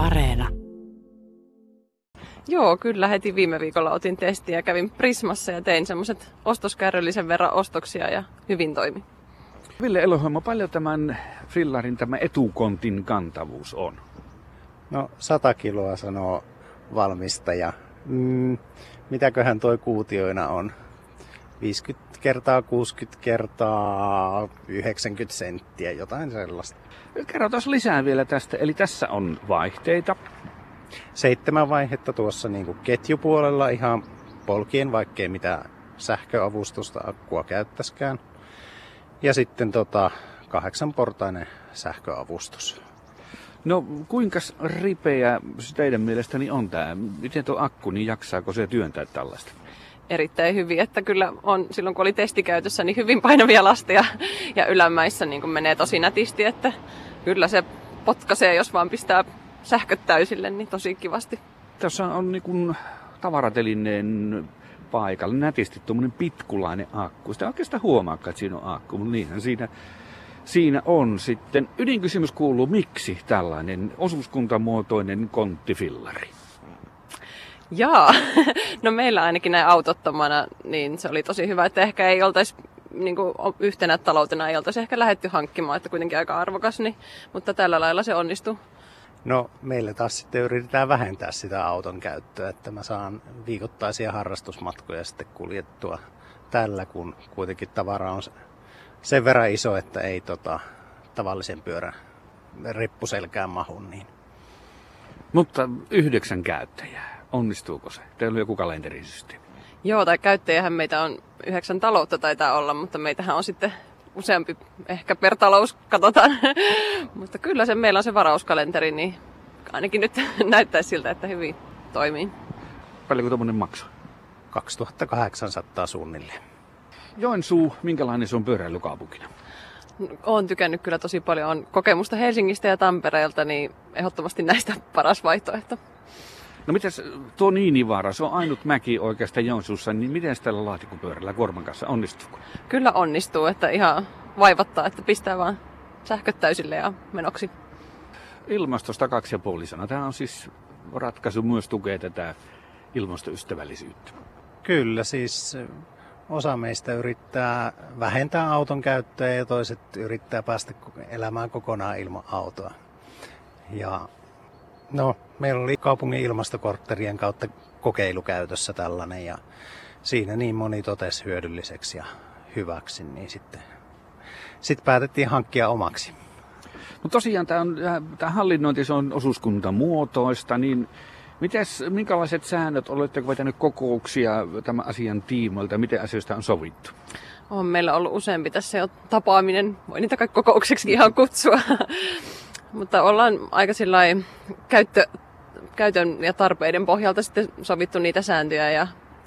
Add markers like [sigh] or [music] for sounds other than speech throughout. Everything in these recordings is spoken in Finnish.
Areena. Joo, kyllä heti viime viikolla otin testiä ja kävin Prismassa ja tein semmoiset ostoskärryllisen verran ostoksia ja hyvin toimi. Ville Elohoimo, paljon tämän fillarin tämä etukontin kantavuus on? No 100 kiloa sanoo valmistaja. Mm, mitäköhän toi kuutioina on? 50 kertaa 60 kertaa 90 senttiä, jotain sellaista. Kerrotaan lisää vielä tästä. Eli tässä on vaihteita. Seitsemän vaihetta tuossa niin kuin ketjupuolella ihan polkien, vaikkei mitä sähköavustusta akkua käyttäskään. Ja sitten tota, kahdeksanportainen sähköavustus. No kuinka ripeä se teidän mielestäni on tämä? Miten tuo akku, niin jaksaako se työntää tällaista? Erittäin hyvin, että kyllä on silloin kun oli testikäytössä niin hyvin painavia lasteja ja ylämäissä niin kuin menee tosi nätisti, että kyllä se potkaisee, jos vaan pistää sähköt täysille, niin tosi kivasti. Tässä on niin kuin tavaratelineen paikalla nätisti tuommoinen pitkulainen akku. Sitä oikeastaan huomaa, että siinä on akku, mutta niinhän siinä, siinä on sitten. Ydinkysymys kuuluu, miksi tällainen osuuskuntamuotoinen konttifillari? Jaa, [laughs] no meillä ainakin näin autottomana, niin se oli tosi hyvä, että ehkä ei oltaisi niin kuin yhtenä taloutena ei oltaisi ehkä lähetty hankkimaan, että kuitenkin aika arvokas, niin, mutta tällä lailla se onnistuu. No meillä taas sitten yritetään vähentää sitä auton käyttöä, että mä saan viikoittaisia harrastusmatkoja sitten kuljettua tällä, kun kuitenkin tavara on sen verran iso, että ei tota, tavallisen pyörän rippuselkään mahu. Niin. Mutta yhdeksän käyttäjää, onnistuuko se? Teillä on joku kalenterisysteemi. Joo, tai käyttäjähän meitä on yhdeksän taloutta taitaa olla, mutta meitähän on sitten useampi ehkä per talous, katsotaan. [laughs] Mutta kyllä se, meillä on se varauskalenteri, niin ainakin nyt [laughs] näyttää siltä, että hyvin toimii. Paljonko tuommoinen maksaa? 2800 suunnilleen. Joensuu, minkälainen se on pyöräilykaupunkina? Olen tykännyt kyllä tosi paljon. On kokemusta Helsingistä ja Tampereelta, niin ehdottomasti näistä paras vaihtoehto. No mitäs tuo Niinivaara, se on ainut mäki oikeastaan Joensuussa, niin miten tällä laatikopyörällä kuorman kanssa onnistuu? Kyllä onnistuu, että ihan vaivattaa, että pistää vaan sähköt täysille ja menoksi. Ilmastosta kaksi ja puoli sana. Tämä on siis ratkaisu myös tukee tätä ilmastoystävällisyyttä. Kyllä, siis osa meistä yrittää vähentää auton käyttöä ja toiset yrittää päästä elämään kokonaan ilman autoa. Ja No, meillä oli kaupungin ilmastokortterien kautta kokeilukäytössä tällainen ja siinä niin moni totesi hyödylliseksi ja hyväksi, niin sitten, sitten päätettiin hankkia omaksi. No tosiaan tämä, on, tämä hallinnointi se on osuuskuntamuotoista, niin Mites, minkälaiset säännöt, oletteko vetänyt kokouksia tämän asian tiimoilta, miten asioista on sovittu? On meillä ollut useampi tässä jo tapaaminen, voi niitä kaikki kokoukseksi ihan kutsua. Mutta ollaan aika käyttö, käytön ja tarpeiden pohjalta sitten sovittu niitä sääntöjä ja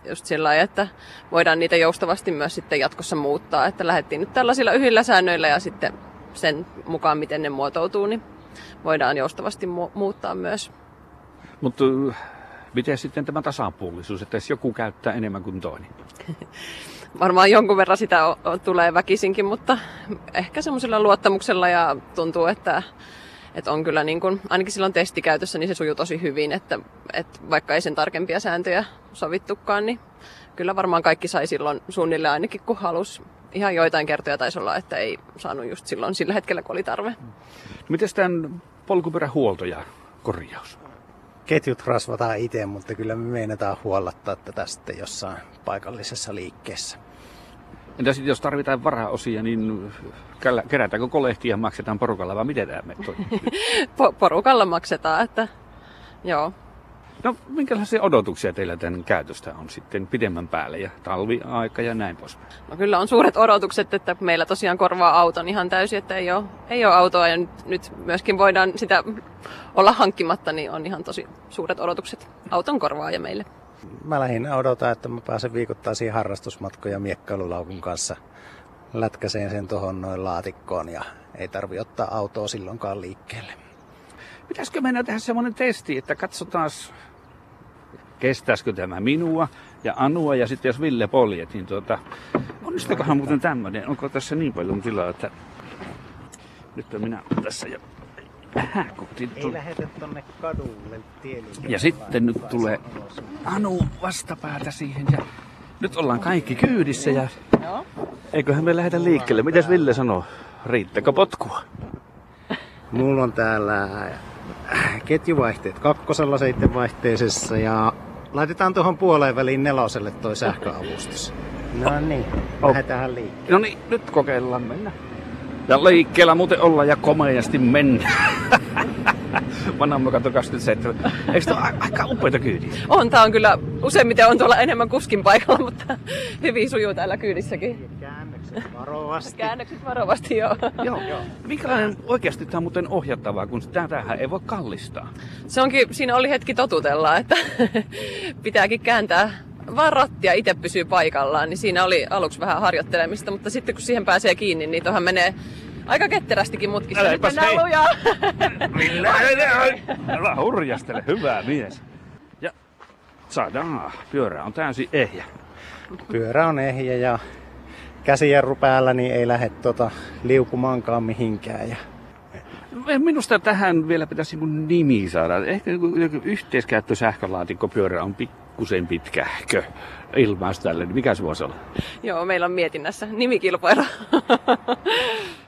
just sillä että voidaan niitä joustavasti myös sitten jatkossa muuttaa. Että lähdettiin nyt tällaisilla yhdillä säännöillä ja sitten sen mukaan, miten ne muotoutuu, niin voidaan joustavasti mu- muuttaa myös. Mutta miten sitten tämä tasapuolisuus, että jos joku käyttää enemmän kuin toinen? [laughs] Varmaan jonkun verran sitä o- o- tulee väkisinkin, mutta ehkä semmoisella luottamuksella ja tuntuu, että että on kyllä niin kuin, ainakin silloin testikäytössä, niin se sujuu tosi hyvin, että, että vaikka ei sen tarkempia sääntöjä sovittukaan, niin kyllä varmaan kaikki sai silloin suunnilleen ainakin kun halus. Ihan joitain kertoja taisi olla, että ei saanut just silloin sillä hetkellä, kun oli tarve. No, miten tämän polkupyörähuolto ja korjaus? Ketjut rasvataan itse, mutta kyllä me meinataan huollattaa tätä sitten jossain paikallisessa liikkeessä. Entä sitten jos tarvitaan varaosia, niin kerätäänkö kolehtia ja maksetaan porukalla vai miten tämä [laughs] porukalla maksetaan, että joo. No minkälaisia odotuksia teillä tämän käytöstä on sitten pidemmän päälle ja talviaika ja näin pois? No kyllä on suuret odotukset, että meillä tosiaan korvaa auton ihan täysin, että ei ole, ei ole autoa ja nyt myöskin voidaan sitä olla hankkimatta, niin on ihan tosi suuret odotukset auton korvaa ja meille mä lähinnä odotan, että mä pääsen viikoittaisiin harrastusmatkoja miekkailulaukun kanssa lätkäseen sen tuohon noin laatikkoon ja ei tarvi ottaa autoa silloinkaan liikkeelle. Pitäisikö mennä tehdä semmoinen testi, että katsotaan kestäisikö tämä minua ja Anua ja sitten jos Ville poljet, niin tuota, onnistukohan muuten tämmöinen, onko tässä niin paljon tilaa, että nyt minä tässä ja kun Ei tuli- lähetä tonne kadulle. Ja sitten nyt tulee Anu vastapäätä siihen ja nyt ollaan kaikki kyydissä ja Joo. eiköhän me lähdetä liikkeelle. Mitäs Ville sanoo? Riittääkö potkua? Mulla on täällä ketjuvaihteet kakkosella seitsemänvaihteisessa ja laitetaan tuohon puoleen väliin neloselle toi sähköavustus. No niin, Oh. lähdetään liikkeelle. No niin, nyt kokeillaan mennä. Ja liikkeellä muuten ollaan ja komeasti mennä. Vanhamma kato 27. Eikö tämä ole aika upeita kyydiä? On, tää on kyllä, useimmiten on tuolla enemmän kuskin paikalla, mutta hyvin sujuu täällä kyydissäkin. Käännökset varovasti. Käännökset varovasti joo. Joo. Minkälainen oikeasti tämä on muuten ohjattavaa, kun tätähän ei voi kallistaa? Se onkin, siinä oli hetki totutella, että [laughs] pitääkin kääntää vaan rattia itse pysyy paikallaan, niin siinä oli aluksi vähän harjoittelemista, mutta sitten kun siihen pääsee kiinni, niin tuohon menee aika ketterästikin mutkissa. Äläpäs mennään hei. lujaa. [laughs] Millä? Älä hurjastele, hyvä mies. Ja saadaan, pyörä on täysin ehjä. Pyörä on ehjä ja käsijarru päällä, niin ei lähde tota liukumaankaan mihinkään. Ja Minusta tähän vielä pitäisi mun nimi saada. Ehkä joku- joku yhteiskäyttö sähkölaatikkopyörä on pikkusen pitkähkö ilmaus tälle. Mikä se voisi olla? Joo, meillä on mietinnässä nimikilpailu. [laughs]